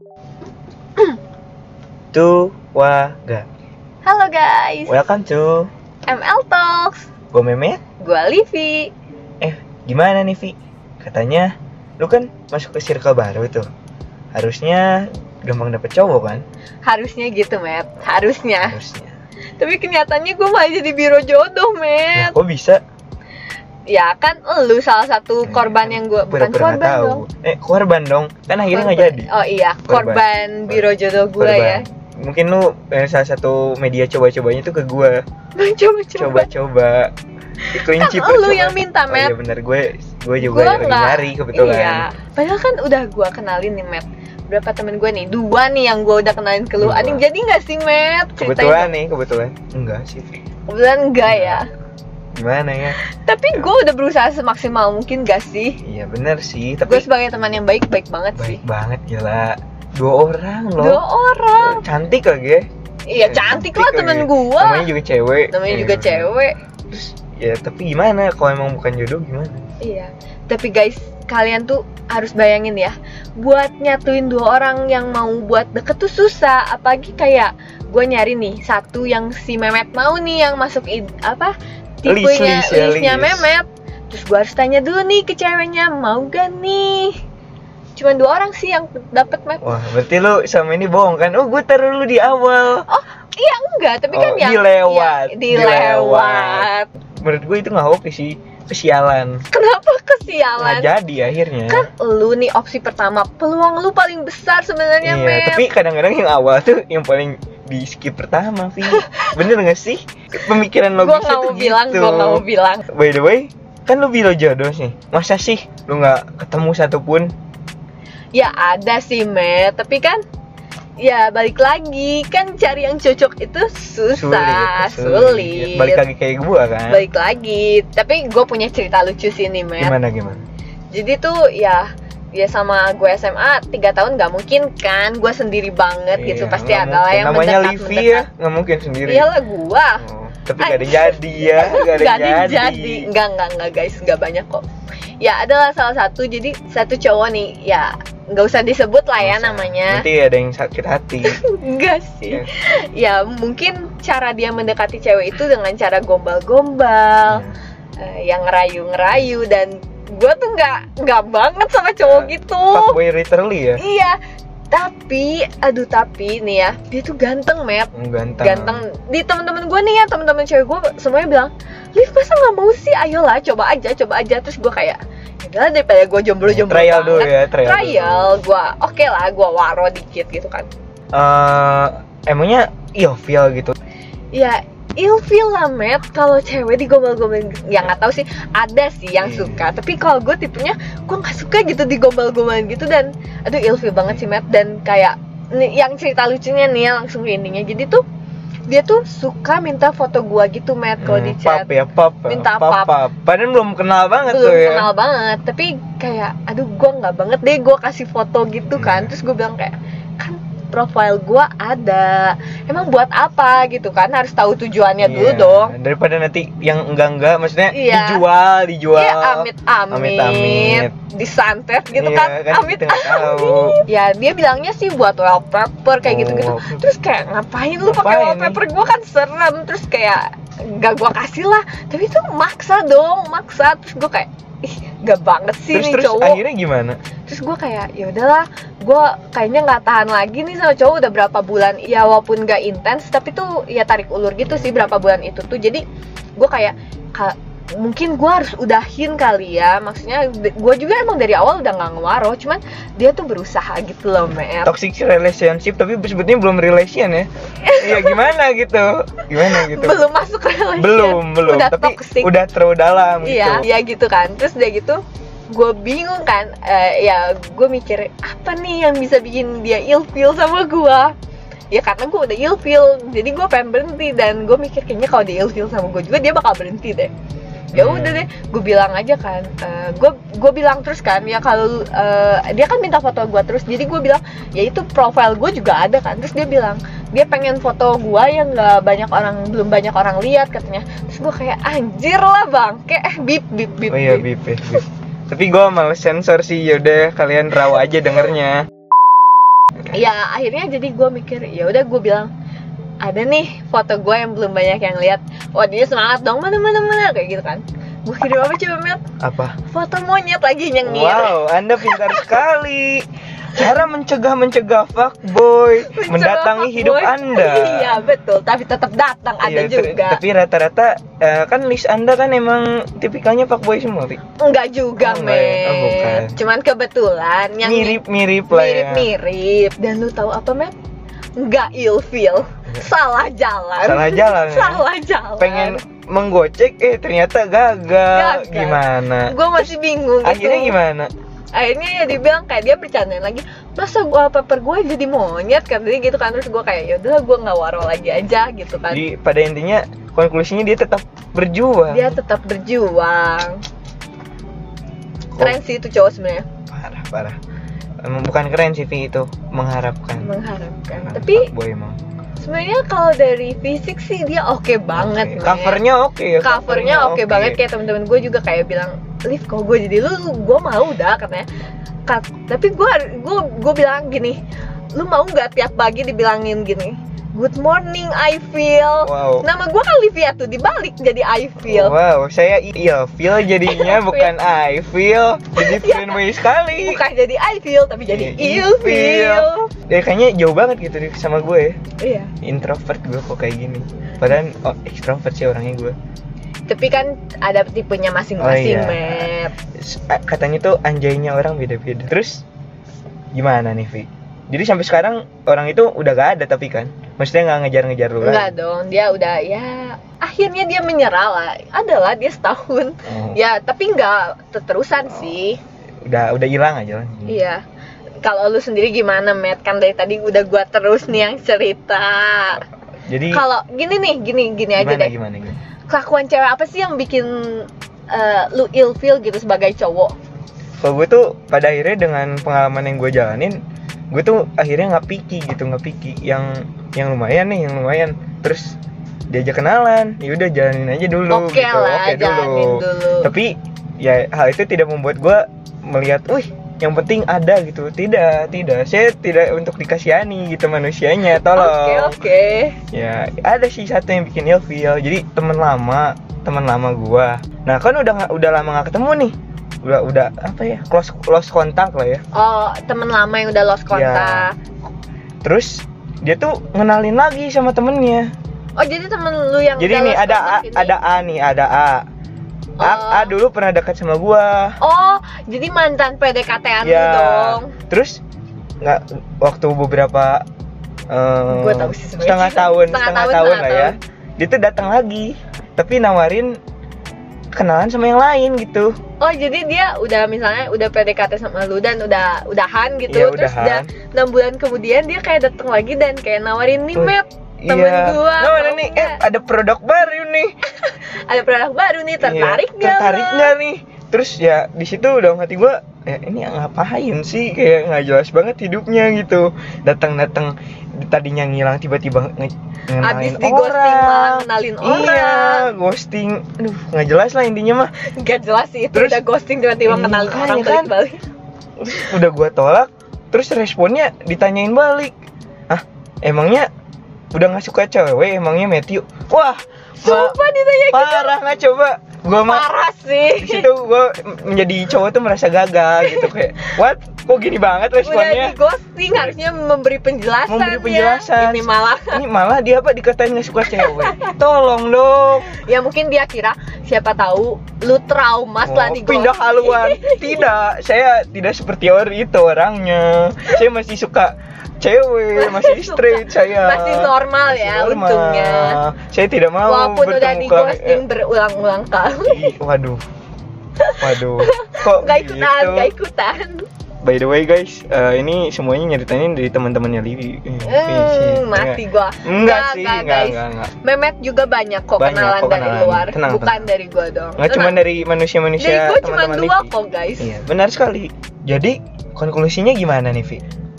Tuh, waga. Halo guys, Welcome to ML Talks. Gue Memet. Gua Livi. Eh, gimana nih, Vi? Katanya lu kan masuk ke circle baru tuh. Harusnya gampang dapet cowok kan? Harusnya gitu, Matt. Harusnya. Harusnya. Tapi kenyataannya gue malah jadi biro jodoh, Nah, Matt. kok bisa? Ya kan lu salah satu korban yang gue bukan korban tahu. dong. Eh, korban dong. Kan akhirnya nggak jadi. Oh iya, Korban. korban, biro jodoh gue ya. Mungkin lu eh, salah satu media coba-cobanya tuh ke gue. Coba-coba. Coba-coba. Kelinci Kan lu yang minta, Oh iya Matt. bener, gue gue juga Gua lagi nyari kebetulan. Iya. Padahal kan udah gue kenalin nih, Matt. Berapa temen gue nih? Dua nih yang gue udah kenalin ke lu. Yang jadi nggak sih, Matt? Kebetulan nih, kebetulan. Enggak sih. Kebetulan enggak ya. Gimana ya? Tapi gue udah berusaha semaksimal mungkin gak sih? Iya bener sih, Gue tapi sebagai teman yang baik, baik banget sih. baik banget gila. Dua orang loh. Dua orang. Cantik lagi. Iya cantik lah temen gua. Namanya juga cewek. Namanya Iya, juga cewek. Terus ya tapi gimana kalau emang bukan jodoh gimana? Iya. Tapi guys, kalian tuh harus bayangin ya, buat nyatuin dua orang yang mau buat deket tuh susah. Apalagi kayak gue nyari nih satu yang si Memet mau nih yang masuk id- apa tipenya List, list ya, listnya list. Memet. Terus gue harus tanya dulu nih ke ceweknya mau gak nih? Cuman dua orang sih yang dapet Met. Wah, berarti lu sama ini bohong kan? Oh, gue taruh lu di awal. Oh iya enggak, tapi Oh, kan yang dilewat, iya, dilewat. Menurut gue itu nggak oke sih. Kesialan. Kenapa Nggak kesialan? jadi akhirnya. kan lu nih opsi pertama peluang lu paling besar sebenarnya Iya, tapi kadang-kadang yang awal tuh yang paling di skip pertama, Vi. Bener gak sih? Pemikiran gue logisnya nggak mau tuh bilang gitu. gue nggak mau bilang. By the way, kan lu biro jodoh sih. Masa sih lu nggak ketemu satupun? ya ada sih Met. Tapi kan ya balik lagi. Kan cari yang cocok itu susah sulit, Balik lagi kayak gua kan. Balik lagi. Tapi gue punya cerita lucu sih nih Met. Gimana gimana? jadi tuh ya ya sama gue SMA tiga tahun nggak mungkin kan? Gue sendiri banget gitu. Iya, pasti nggak ada lah yang namanya mendekat Livi mendekat ya, nggak mungkin sendiri. iyalah gue Oh, tapi gak ada jadi ya, gak ada Nggak yang ada jadi. jadi enggak enggak enggak guys enggak banyak kok ya adalah salah satu jadi satu cowok nih ya nggak usah disebut lah ya Nggak usah. namanya Nanti ada yang sakit hati. enggak sih ya mungkin cara dia mendekati cewek itu dengan cara gombal-gombal Iya. eh, yang ngerayu-ngerayu dan gue tuh nggak nggak banget sama cowok Iya. gitu Fuckboy literally ya. iya tapi aduh tapi nih ya dia tuh ganteng Matt Oh, ganteng. ganteng di teman-teman gue nih ya teman-teman cewek gue semuanya bilang Liv masa nggak mau sih ayolah coba aja coba aja terus gue kayak ya daripada gue jomblo-jomblo Trial banget. dulu ya, trial dulu. trial gue oke lah gue waro dikit gitu kan Eh, emangnya ilfeel gitu. ya ilfeel lah Matt kalau cewek digombal-gombal ya nggak tahu sih ada sih yang Hmm. suka tapi kalau gue tipenya gue nggak suka gitu digombal-gombalin gitu dan aduh ilfeel banget sih Matt dan kayak yang cerita lucunya nih ya langsung ke endingnya jadi tuh dia tuh suka minta foto gua gitu Matt kalau di Hmm, chat pap ya, pap. Minta pap. pap. Padahal belum kenal banget belum tuh ya. kenal banget tapi kayak aduh gua nggak banget deh gua kasih foto gitu kan Hmm. terus gue bilang kayak kan profile gua ada. Emang buat apa gitu? Kan harus tahu tujuannya dulu Iya, dong. Daripada nanti yang enggak-enggak maksudnya Iya. dijual, dijual. Iya amit amit, Amit-amit. disantet gitu Iya, kan, kan amit tahu. ya dia bilangnya sih buat wallpaper kayak gitu gitu Oh. terus kayak ngapain lu pakai wallpaper gua? Kan serem. Terus kayak gak gua kasih lah. Tapi itu maksa dong maksa. Terus gua kayak ih gak banget sih Terus nih terus cowok. akhirnya gimana? terus gue kayak ya udahlah gue kayaknya nggak tahan lagi nih sama cowok udah berapa bulan ya walaupun gak intens tapi tuh ya tarik ulur gitu sih berapa bulan itu tuh jadi gue kayak ka- mungkin gue harus udahin kali ya maksudnya gue juga emang dari awal udah nggak ngewaro cuman dia tuh berusaha gitu loh mer Toxic relationship tapi sebetulnya belum relation ya. Iya gimana gitu? Gimana gitu? belum masuk relation belum, belum. udah tapi toxic udah terlalu dalam iya gitu. iya gitu kan terus udah gitu gue bingung kan eh, ya gue mikir apa nih yang bisa bikin dia ilfeel sama gue ya karena gue udah ilfeel jadi gue pengen berhenti dan gue mikir kayaknya kalau dia ilfeel sama gue juga dia bakal berhenti deh ya Hmm. udah deh gue bilang aja kan gue gue bilang terus kan ya kalau eh, dia kan minta foto gue terus jadi gue bilang ya itu profile gue juga ada kan terus dia bilang dia pengen foto gue yang nggak banyak orang belum banyak orang lihat katanya terus gue kayak anjir lah bang kayak eh bip bip bip Oh iya bip. bip, bip. Tapi gue males sensor sih, yaudah kalian raw aja dengernya. ya akhirnya jadi gue mikir ya udah gue bilang ada nih foto gue yang belum banyak yang lihat wah dia semangat dong mana mana mana kayak gitu kan gue kirim apa coba Met Apa? foto monyet lagi nyengir Wow, Anda pintar sekali. Cara mencegah-mencegah fuckboy mendatangi hidup Fuckboy. Anda. iya betul tapi tetap datang ada Iya, ter- juga Tapi rata-rata eh, kan list Anda kan emang tipikalnya fuckboy semua, Pi. enggak juga Oh, enggak ya? Oh, bukan. cuman kebetulan yang Mirip-mirip lah ya. mirip-mirip dan lu tahu apa Met enggak ilfeel salah jalan Salah jalan ya? salah jalan Pengen menggocek eh ternyata gagal. Gagal. Gimana? gue masih bingung Akhirnya gitu. gimana? Akhirnya ya dibilang kayak dia bercandain lagi masa gua paper gue jadi monyet kan jadi gitu kan terus gue kayak yaudah gue nggak waro lagi aja gitu kan Jadi pada intinya konklusinya dia tetap berjuang. dia tetap berjuang keren sih itu cowok sebenarnya Parah, parah. Emang bukan keren sih itu mengharapkan. mengharapkan tapi fuckboy emang. Sebenarnya kalau dari fisik sih dia oke banget Oke. men. Covernya oke ya. covernya oke banget kayak temen-temen gue juga kayak bilang Liv kalau gue jadi lu gue mau dah katanya Kat- tapi gue gue gue bilang gini lu mau nggak tiap pagi dibilangin gini good morning I feel Wow. nama gue kan Livia tuh dibalik jadi I feel Wow, saya iya feel jadinya bukan I feel. Jadi different way sekali. bukan jadi I feel tapi jadi Iya, ill feel Ya kayaknya jauh banget gitu sama gue. iya Introvert gue kok kayak gini. Padahal oh, extrovert sih orangnya gue. tapi kan ada tipenya masing-masing Oh, iya. A- Katanya tuh anjaynya orang beda-beda. Terus gimana nih Vi? Jadi sampai sekarang orang itu udah gak ada tapi kan? Maksudnya nggak ngejar-ngejar lu enggak dong dia udah ya akhirnya dia menyerah lah. Adalah dia setahun. Oh, ya tapi nggak terusan sih. Udah udah hilang aja lah. iya. Kalau lu sendiri gimana Matt? Kan dari tadi udah gua terus nih yang cerita. Jadi kalau gini nih gini gini aja gimana, deh. gimana gimana? kelakuan cewek apa sih yang bikin eh, lu ilfeel gitu sebagai cowok? Kalau gue tuh pada akhirnya dengan pengalaman yang gue jalanin, gue tuh akhirnya nggak picky gitu nggak picky yang yang lumayan nih yang lumayan. Terus diajak kenalan ya udah jalanin aja dulu oke gitu lah oke jalanin dulu. Tapi ya hal itu tidak membuat gue melihat wih yang penting ada gitu. Tidak tidak. Saya tidak untuk dikasihani gitu manusianya oke tolong. oke. Ya ada sih satu yang bikin ilfeel. Jadi teman lama teman lama gua. Nah kan udah udah lama nggak ketemu nih udah udah apa ya? Close close kontak lah ya. Oh temen lama yang udah lost kontak terus dia tuh ngenalin lagi sama temennya. Oh jadi temen lu yang jadi udah nih lost ada A, ini- ada A nih ada A. A, Oh. A dulu pernah dekat sama gua. Oh jadi mantan PDKT-an ya dong. Terus nggak waktu beberapa Gua tahu sih sebenarnya. setengah tahun Setengah setengah, tahun, tahun, lah ya. dia tuh datang lagi tapi nawarin kenalan sama yang lain gitu Oh jadi dia udah misalnya udah PDKT sama lu dan udah udahan gitu Iya, terus udahan. udah enam bulan kemudian dia kayak datang lagi dan kayak nawarin nih map temen iya. gua Nah, mana nih? Eh, ada produk baru nih. ada produk baru nih tertarik Iya, nggak Tertarik nggak nih? Terus ya di situ dalam hati gua, ya ini ngapain sih? Kayak nggak jelas banget hidupnya gitu. Datang-datang tadinya ngilang tiba-tiba nge Abis di ghosting malah orang. kenalin Iya, orang ghosting. Aduh, nggak jelas lah intinya mah. Gak jelas sih itu Terus- udah ghosting tiba-tiba Iya, kenalin makanya orang kan. balik-balik Udah gua tolak, terus responnya ditanyain balik. Hah, emangnya udah nggak suka cewek? Emangnya Matthew? Wah, Sumpah ditanya gitu parah nggak coba? Gua mah Parah di sih situ gue menjadi cowok tuh merasa gagal gitu kayak what kok gini banget Udah responnya? Di ghosting harusnya memberi penjelasan Memberi ya. penjelasan. Ini malah. Ini malah dia apa dikatain nggak suka cewek? Tolong dong. Ya mungkin dia kira siapa tahu lu trauma setelah Oh, di pindah haluan. Tidak saya tidak seperti orang itu orangnya. Saya masih suka cewek masih Masih straight suka. saya. Masih normal ya, Masih normal. untungnya. saya tidak mau Walaupun udah di ghosting berulang-ulang kali. Waduh. Waduh. Kok Gak ikutan, gitu? gak ikutan By the way guys, eh, ini semuanya nyeritain dari teman-temannya Livi. Eh, Hmm, mati gua Enggak sih, enggak, enggak, guys. enggak, enggak. Memet juga banyak kok Banyak kenalan kok dari kenalan. luar Tenang, Bukan tenang. dari gua dong Enggak cuma dari manusia-manusia Dari gua cuma dua Livi. kok guys Iya, benar sekali. Jadi konklusinya gimana nih, Vi?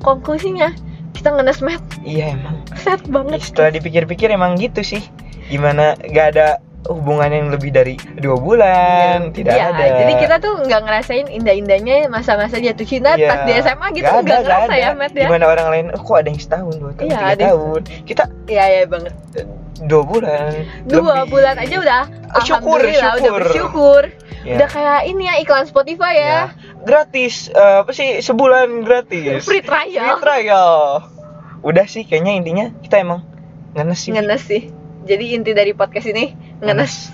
Konklusinya kita ngenes Met Iya emang. Set banget Setelah dipikir-pikir emang gitu sih. Gimana gak ada hubungan yang lebih dari dua bulan tidak Iya, ada. jadi kita tuh nggak ngerasain indah-indahnya masa-masa jatuh cinta Iya. pas di SMA gitu Nggak ada, ngerasa ya ada. Matt ya? Gimana orang lain, oh, kok ada yang setahun, dua tahun, Iya, tiga ada tahun? Kita iya iya banget. eh, dua bulan. Dua lebih. bulan aja udah Oh, syukur, alhamdulillah udah syukur. bersyukur. Ya. udah kayak ini ya iklan Spotify ya, Ya. Gratis, eh, apa sih, sebulan gratis. Free trial. Free trial. Udah sih, kayaknya intinya kita emang ngenes sih. Ngenes sih. Jadi inti dari podcast ini ngenes